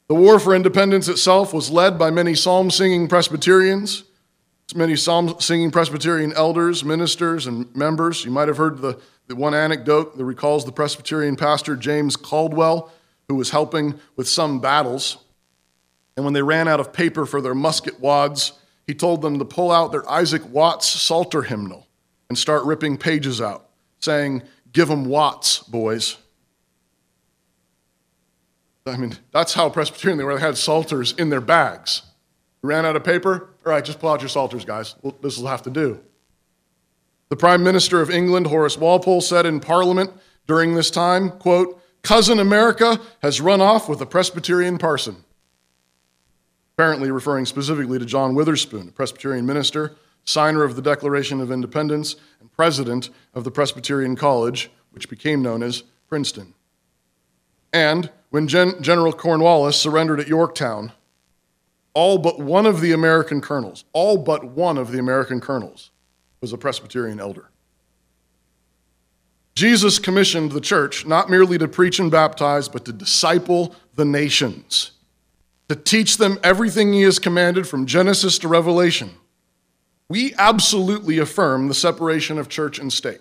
The war for independence itself was led by many psalm singing Presbyterians, many psalm singing Presbyterian elders, ministers, and members. You might have heard the, the one anecdote that recalls the Presbyterian pastor James Caldwell, who was helping with some battles. And when they ran out of paper for their musket wads, he told them to pull out their Isaac Watts Psalter hymnal and start ripping pages out, saying, Give them Watts, boys. I mean, that's how Presbyterian they were. They had psalters in their bags. You ran out of paper? All right, just pull out your psalters, guys. This will have to do. The Prime Minister of England, Horace Walpole, said in Parliament during this time, quote, Cousin America has run off with a Presbyterian parson. Apparently referring specifically to John Witherspoon, a Presbyterian minister, signer of the Declaration of Independence, and president of the Presbyterian College, which became known as Princeton. And when Gen- General Cornwallis surrendered at Yorktown, all but one of the American colonels, all but one of the American colonels, was a Presbyterian elder. Jesus commissioned the church not merely to preach and baptize, but to disciple the nations, to teach them everything he has commanded from Genesis to Revelation. We absolutely affirm the separation of church and state.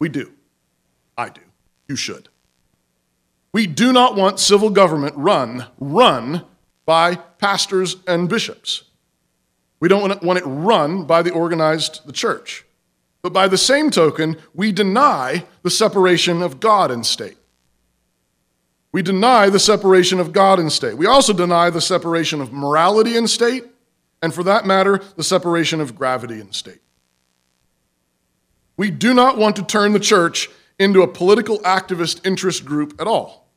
We do. I do. You should. We do not want civil government run, run by pastors and bishops. We don't want it run by the organized the church. But by the same token, we deny the separation of God and state. We deny the separation of God and state. We also deny the separation of morality and state, and for that matter, the separation of gravity and state. We do not want to turn the church into a political activist interest group at all.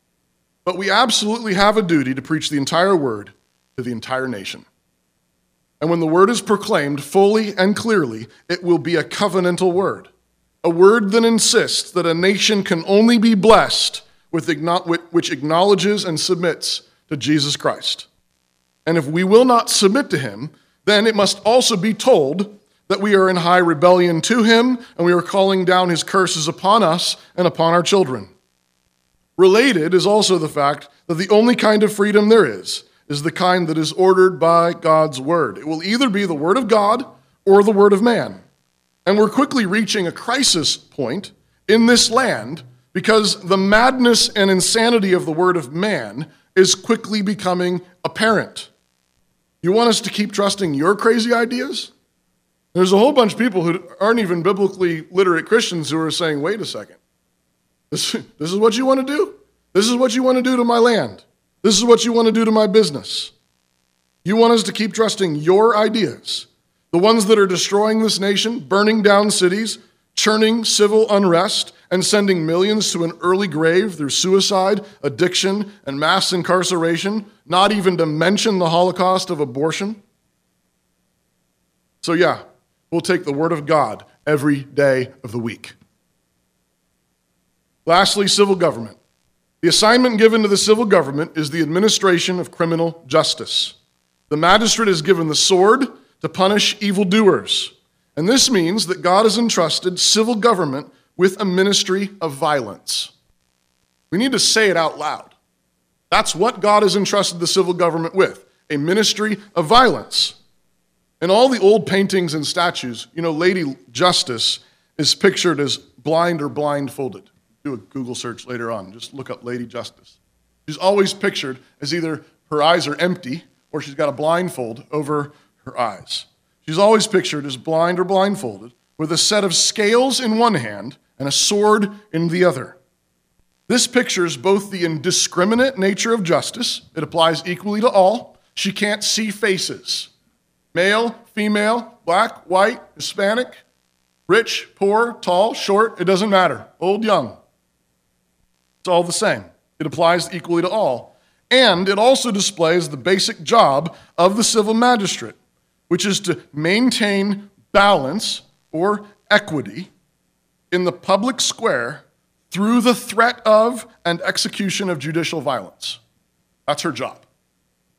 But we absolutely have a duty to preach the entire word to the entire nation. And when the word is proclaimed fully and clearly, it will be a covenantal word, a word that insists that a nation can only be blessed with which acknowledges and submits to Jesus Christ. And if we will not submit to him, then it must also be told that we are in high rebellion to him and we are calling down his curses upon us and upon our children. Related is also the fact that the only kind of freedom there is is the kind that is ordered by God's word. It will either be the word of God or the word of man. And we're quickly reaching a crisis point in this land because the madness and insanity of the word of man is quickly becoming apparent. You want us to keep trusting your crazy ideas? There's a whole bunch of people who aren't even biblically literate Christians who are saying, wait a second. This, this is what you want to do? This is what you want to do to my land. This is what you want to do to my business. You want us to keep trusting your ideas, the ones that are destroying this nation, burning down cities, churning civil unrest, and sending millions to an early grave through suicide, addiction, and mass incarceration, not even to mention the Holocaust of abortion. So, yeah, we'll take the Word of God every day of the week. Lastly, civil government. The assignment given to the civil government is the administration of criminal justice. The magistrate is given the sword to punish evildoers. And this means that God has entrusted civil government with a ministry of violence. We need to say it out loud. That's what God has entrusted the civil government with a ministry of violence. In all the old paintings and statues, you know, Lady Justice is pictured as blind or blindfolded. Do a Google search later on. Just look up Lady Justice. She's always pictured as either her eyes are empty or she's got a blindfold over her eyes. She's always pictured as blind or blindfolded with a set of scales in one hand and a sword in the other. This pictures both the indiscriminate nature of justice, it applies equally to all. She can't see faces male, female, black, white, Hispanic, rich, poor, tall, short, it doesn't matter, old, young. It's all the same. It applies equally to all. And it also displays the basic job of the civil magistrate, which is to maintain balance or equity in the public square through the threat of and execution of judicial violence. That's her job.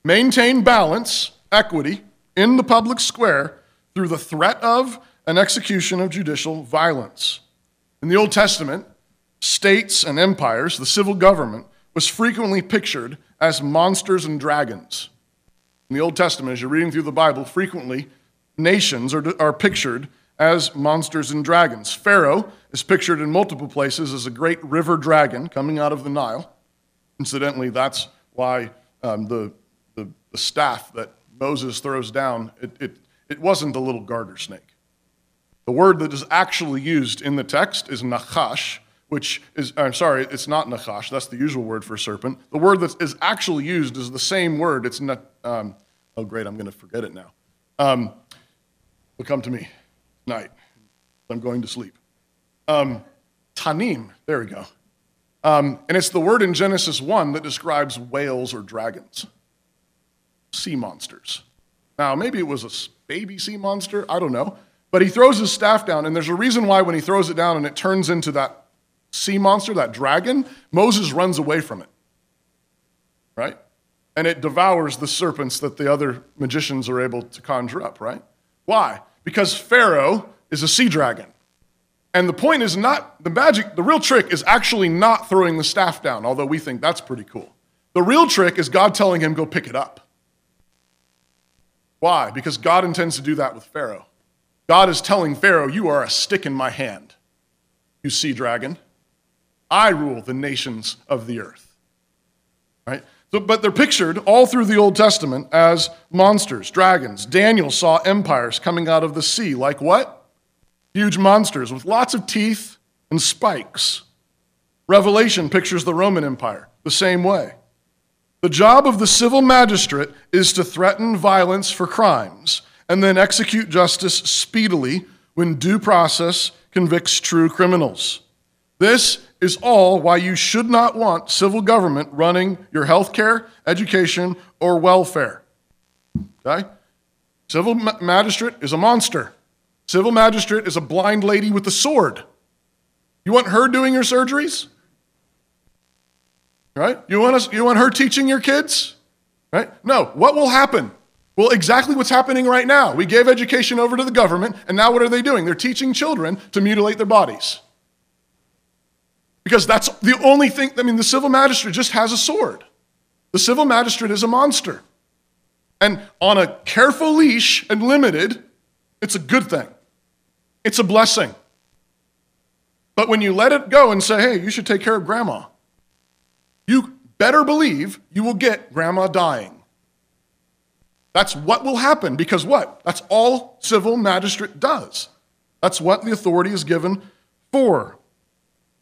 Maintain balance, equity, in the public square through the threat of and execution of judicial violence. In the Old Testament, states and empires, the civil government, was frequently pictured as monsters and dragons. In the Old Testament, as you're reading through the Bible, frequently nations are, are pictured as monsters and dragons. Pharaoh is pictured in multiple places as a great river dragon coming out of the Nile. Incidentally, that's why um, the, the, the, staff that Moses throws down, it, it, it wasn't a little garter snake. The word that is actually used in the text is nachash, which is, I'm sorry, it's not nachash, that's the usual word for serpent. The word that is actually used is the same word. It's not, um, oh great, I'm going to forget it now. Um, will come to me night. I'm going to sleep. Um, tanim, there we go. Um, and it's the word in Genesis 1 that describes whales or dragons, sea monsters. Now, maybe it was a baby sea monster, I don't know. But he throws his staff down, and there's a reason why when he throws it down and it turns into that sea monster, that dragon, Moses runs away from it. Right? And it devours the serpents that the other magicians are able to conjure up, right? Why? because Pharaoh is a sea dragon. And the point is not the magic, the real trick is actually not throwing the staff down, although we think that's pretty cool. The real trick is God telling him, go pick it up. Why? Because God intends to do that with Pharaoh. God is telling Pharaoh, You are a stick in my hand, you sea dragon. I rule the nations of the earth. Right? So, but they're pictured all through the Old Testament as monsters, dragons. Daniel saw empires coming out of the sea, like what? Huge monsters with lots of teeth and spikes. Revelation pictures the Roman Empire the same way. The job of the civil magistrate is to threaten violence for crimes and then execute justice speedily when due process convicts true criminals. This is all why you should not want civil government running your health care, education, or welfare. Okay? Civil magistrate is a monster. Civil magistrate is a blind lady with a sword. You want her doing your surgeries? Right? You want, us, you want her teaching your kids? Right? No. What will happen? Well, exactly what's happening right now. We gave education over to the government, and now what are they doing? They're teaching children to mutilate their bodies. Because that's the only thing, I mean, the civil magistrate just has a sword. The civil magistrate is a monster. And on a careful leash and limited, it's a good thing. It's a blessing. But when you let it go and say, hey, you should take care of grandma, you better believe you will get grandma dying. That's what will happen because what? That's all civil magistrate does. That's what the authority is given for.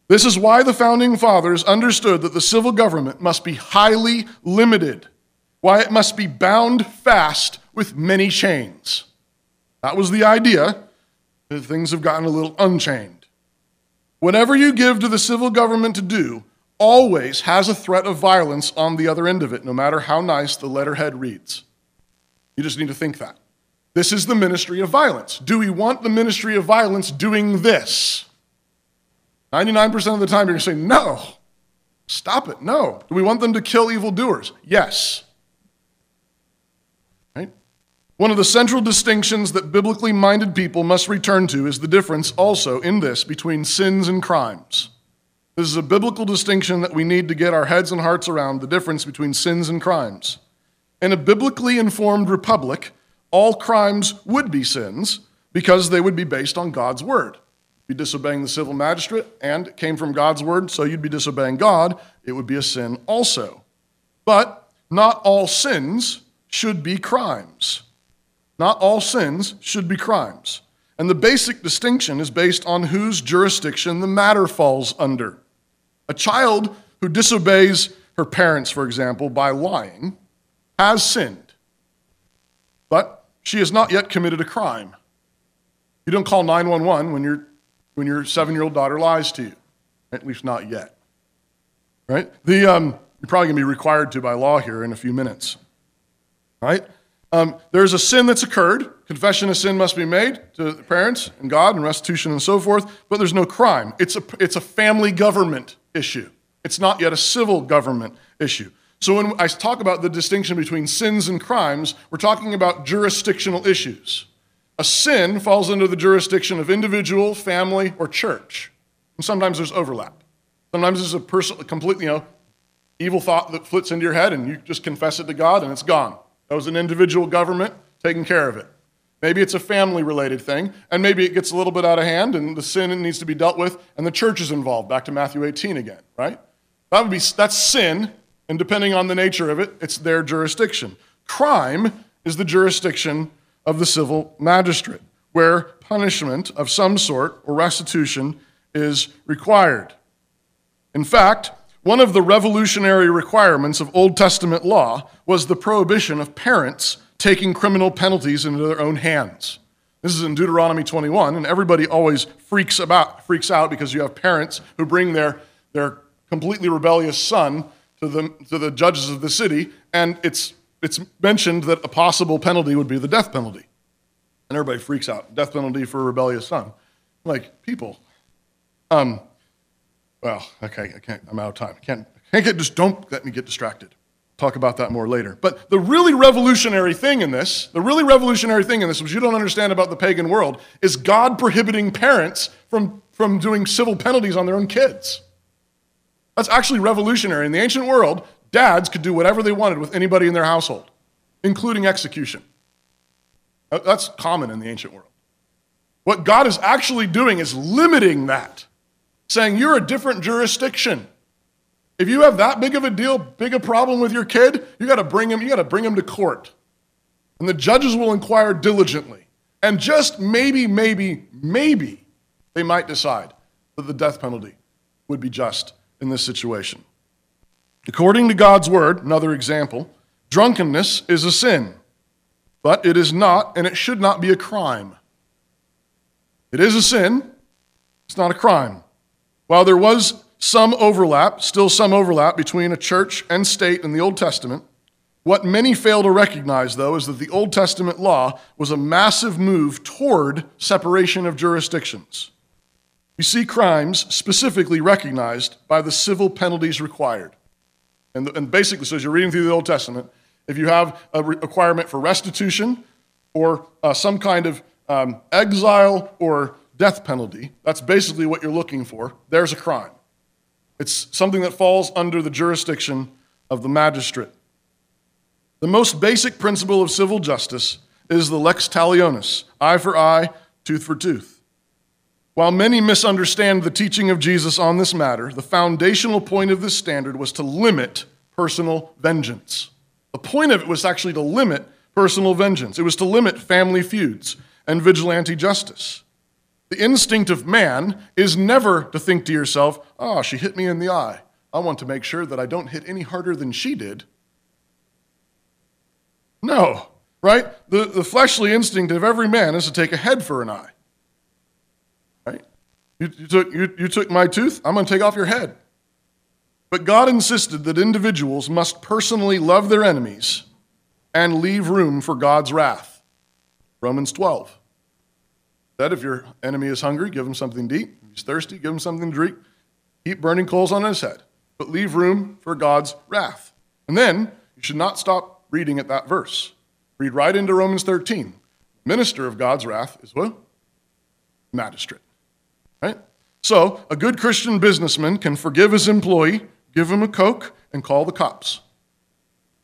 This is why the founding fathers understood that the civil government must be highly limited, why it must be bound fast with many chains. That was the idea. Things have gotten a little unchained. Whatever you give to the civil government to do always has a threat of violence on the other end of it, no matter how nice the letterhead reads. You just need to think that. This is the ministry of violence. Do we want the ministry of violence doing this? 99% of the time, you're going to say, no, stop it, no. Do we want them to kill evildoers? Yes. Right? One of the central distinctions that biblically minded people must return to is the difference also in this between sins and crimes. This is a biblical distinction that we need to get our heads and hearts around the difference between sins and crimes. In a biblically informed republic, all crimes would be sins because they would be based on God's word. You'd be disobeying the civil magistrate and it came from God's word, so you'd be disobeying God, it would be a sin also. But not all sins should be crimes. Not all sins should be crimes. And the basic distinction is based on whose jurisdiction the matter falls under. A child who disobeys her parents, for example, by lying, has sinned, but she has not yet committed a crime. You don't call 911 when, you when your seven year old daughter lies to you, at least not yet. Right? The, um, you're probably going to be required to by law here in a few minutes. Right? Um, there's a sin that's occurred. Confession of sin must be made to the parents and God and restitution and so forth, but there's no crime. It's a, it's a family government issue. It's not yet a civil government issue. So when I talk about the distinction between sins and crimes, we're talking about jurisdictional issues. A sin falls under the jurisdiction of individual, family, or church. And sometimes there's overlap. Sometimes there's a person, completely, you know, evil thought that flits into your head and you just confess it to God and it's gone. That was an individual government taking care of it. Maybe it's a family related thing, and maybe it gets a little bit out of hand and the sin needs to be dealt with, and the church is involved. Back to Matthew 18 again, right? That would be that's sin, and depending on the nature of it, it's their jurisdiction. Crime is the jurisdiction of the civil magistrate, where punishment of some sort or restitution is required. In fact, one of the revolutionary requirements of Old Testament law was the prohibition of parents taking criminal penalties into their own hands. This is in Deuteronomy 21, and everybody always freaks about freaks out because you have parents who bring their, their completely rebellious son to the, to the judges of the city, and it's, it's mentioned that a possible penalty would be the death penalty. And everybody freaks out. Death penalty for a rebellious son. Like, people. Um, well, okay, I can't, I'm out of time. I can't, I can't get, just don't let me get distracted. Talk about that more later. But the really revolutionary thing in this, the really revolutionary thing in this, which you don't understand about the pagan world, is God prohibiting parents from, from doing civil penalties on their own kids. That's actually revolutionary. In the ancient world, dads could do whatever they wanted with anybody in their household, including execution. Uh, that's common in the ancient world. What God is actually doing is limiting that, saying you're a different jurisdiction. If you have that big of a deal, big a problem with your kid, you got to bring him, you got to bring him to court. And the judges will inquire diligently. And just maybe, maybe, maybe they might decide that the death penalty would be just in this situation. According to God's word, another example, drunkenness is a sin, but it is not and it should not be a crime. It is a sin, it's not a crime. While there was some overlap, still some overlap between a church and state in the Old Testament. What many fail to recognize, though, is that the Old Testament law was a massive move toward separation of jurisdictions. You see crimes specifically recognized by the civil penalties required. And, and basically, so as you're reading through the Old Testament, if you have a requirement for restitution or uh, some kind of um, exile or death penalty, that's basically what you're looking for. There's a crime. It's something that falls under the jurisdiction of the magistrate. The most basic principle of civil justice is the lex talionis eye for eye, tooth for tooth. While many misunderstand the teaching of Jesus on this matter, the foundational point of this standard was to limit personal vengeance. The point of it was actually to limit personal vengeance, it was to limit family feuds and vigilante justice. The instinct of man is never to think to yourself, oh, she hit me in the eye. I want to make sure that I don't hit any harder than she did. No, right? The, the fleshly instinct of every man is to take a head for an eye. Right? You, you, took, you, you took my tooth, I'm going to take off your head. But God insisted that individuals must personally love their enemies and leave room for God's wrath. Romans 12 that if your enemy is hungry, give him something to eat. If he's thirsty, give him something to drink. Heap burning coals on his head, but leave room for God's wrath. And then you should not stop reading at that verse. Read right into Romans 13. Minister of God's wrath is what? Magistrate. Right? So, a good Christian businessman can forgive his employee, give him a Coke, and call the cops.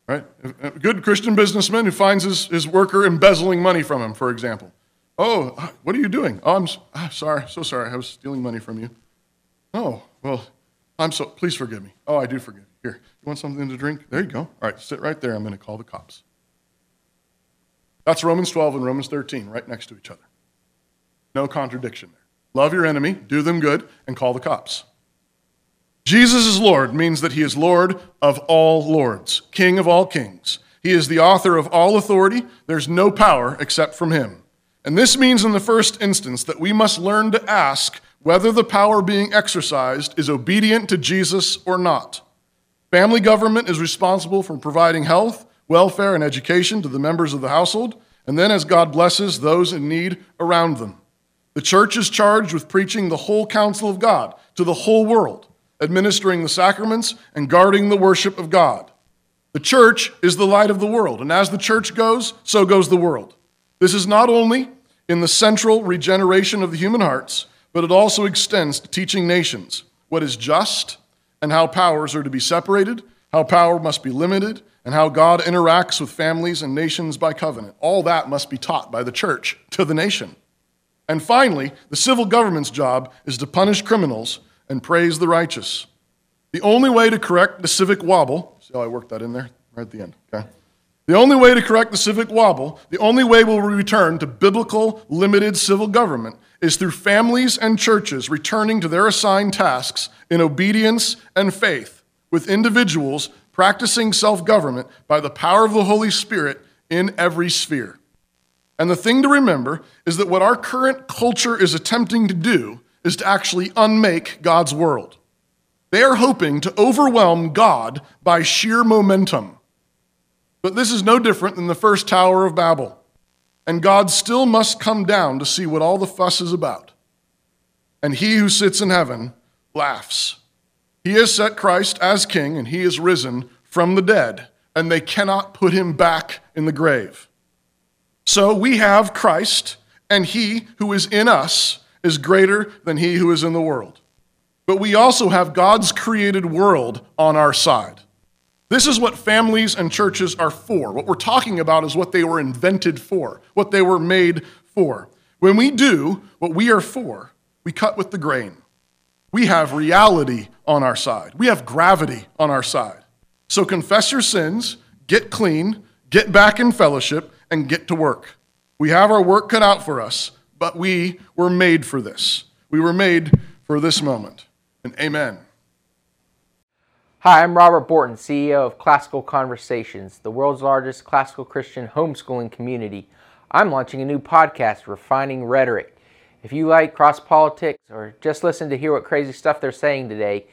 Right? A good Christian businessman who finds his, his worker embezzling money from him, for example. Oh, what are you doing? Oh, I'm ah, sorry, so sorry. I was stealing money from you. Oh, well, I'm so, please forgive me. Oh, I do forgive you. Here, you want something to drink? There you go. All right, sit right there. I'm going to call the cops. That's Romans 12 and Romans 13, right next to each other. No contradiction there. Love your enemy, do them good, and call the cops. Jesus is Lord means that he is Lord of all lords, King of all kings. He is the author of all authority. There's no power except from him. And this means, in the first instance, that we must learn to ask whether the power being exercised is obedient to Jesus or not. Family government is responsible for providing health, welfare, and education to the members of the household, and then as God blesses those in need around them. The church is charged with preaching the whole counsel of God to the whole world, administering the sacraments and guarding the worship of God. The church is the light of the world, and as the church goes, so goes the world. This is not only in the central regeneration of the human hearts, but it also extends to teaching nations what is just and how powers are to be separated, how power must be limited, and how God interacts with families and nations by covenant. All that must be taught by the church to the nation. And finally, the civil government's job is to punish criminals and praise the righteous. The only way to correct the civic wobble, see how I worked that in there right at the end, okay? The only way to correct the civic wobble, the only way we'll return to biblical, limited civil government is through families and churches returning to their assigned tasks in obedience and faith, with individuals practicing self government by the power of the Holy Spirit in every sphere. And the thing to remember is that what our current culture is attempting to do is to actually unmake God's world. They are hoping to overwhelm God by sheer momentum. But this is no different than the first Tower of Babel. And God still must come down to see what all the fuss is about. And he who sits in heaven laughs. He has set Christ as king, and he is risen from the dead, and they cannot put him back in the grave. So we have Christ, and he who is in us is greater than he who is in the world. But we also have God's created world on our side. This is what families and churches are for. What we're talking about is what they were invented for, what they were made for. When we do what we are for, we cut with the grain. We have reality on our side, we have gravity on our side. So confess your sins, get clean, get back in fellowship, and get to work. We have our work cut out for us, but we were made for this. We were made for this moment. And amen. Hi, I'm Robert Bortins, CEO of Classical Conversations, the world's largest classical Christian homeschooling community. I'm launching a new podcast, Refining Rhetoric. If you like cross politics or just listen to hear what crazy stuff they're saying today,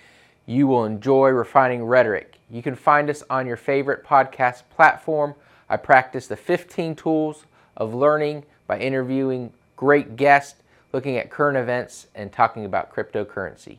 you will enjoy Refining Rhetoric. You can find us on your favorite podcast platform. I practice the 15 tools of learning by interviewing great guests, looking at current events, and talking about cryptocurrency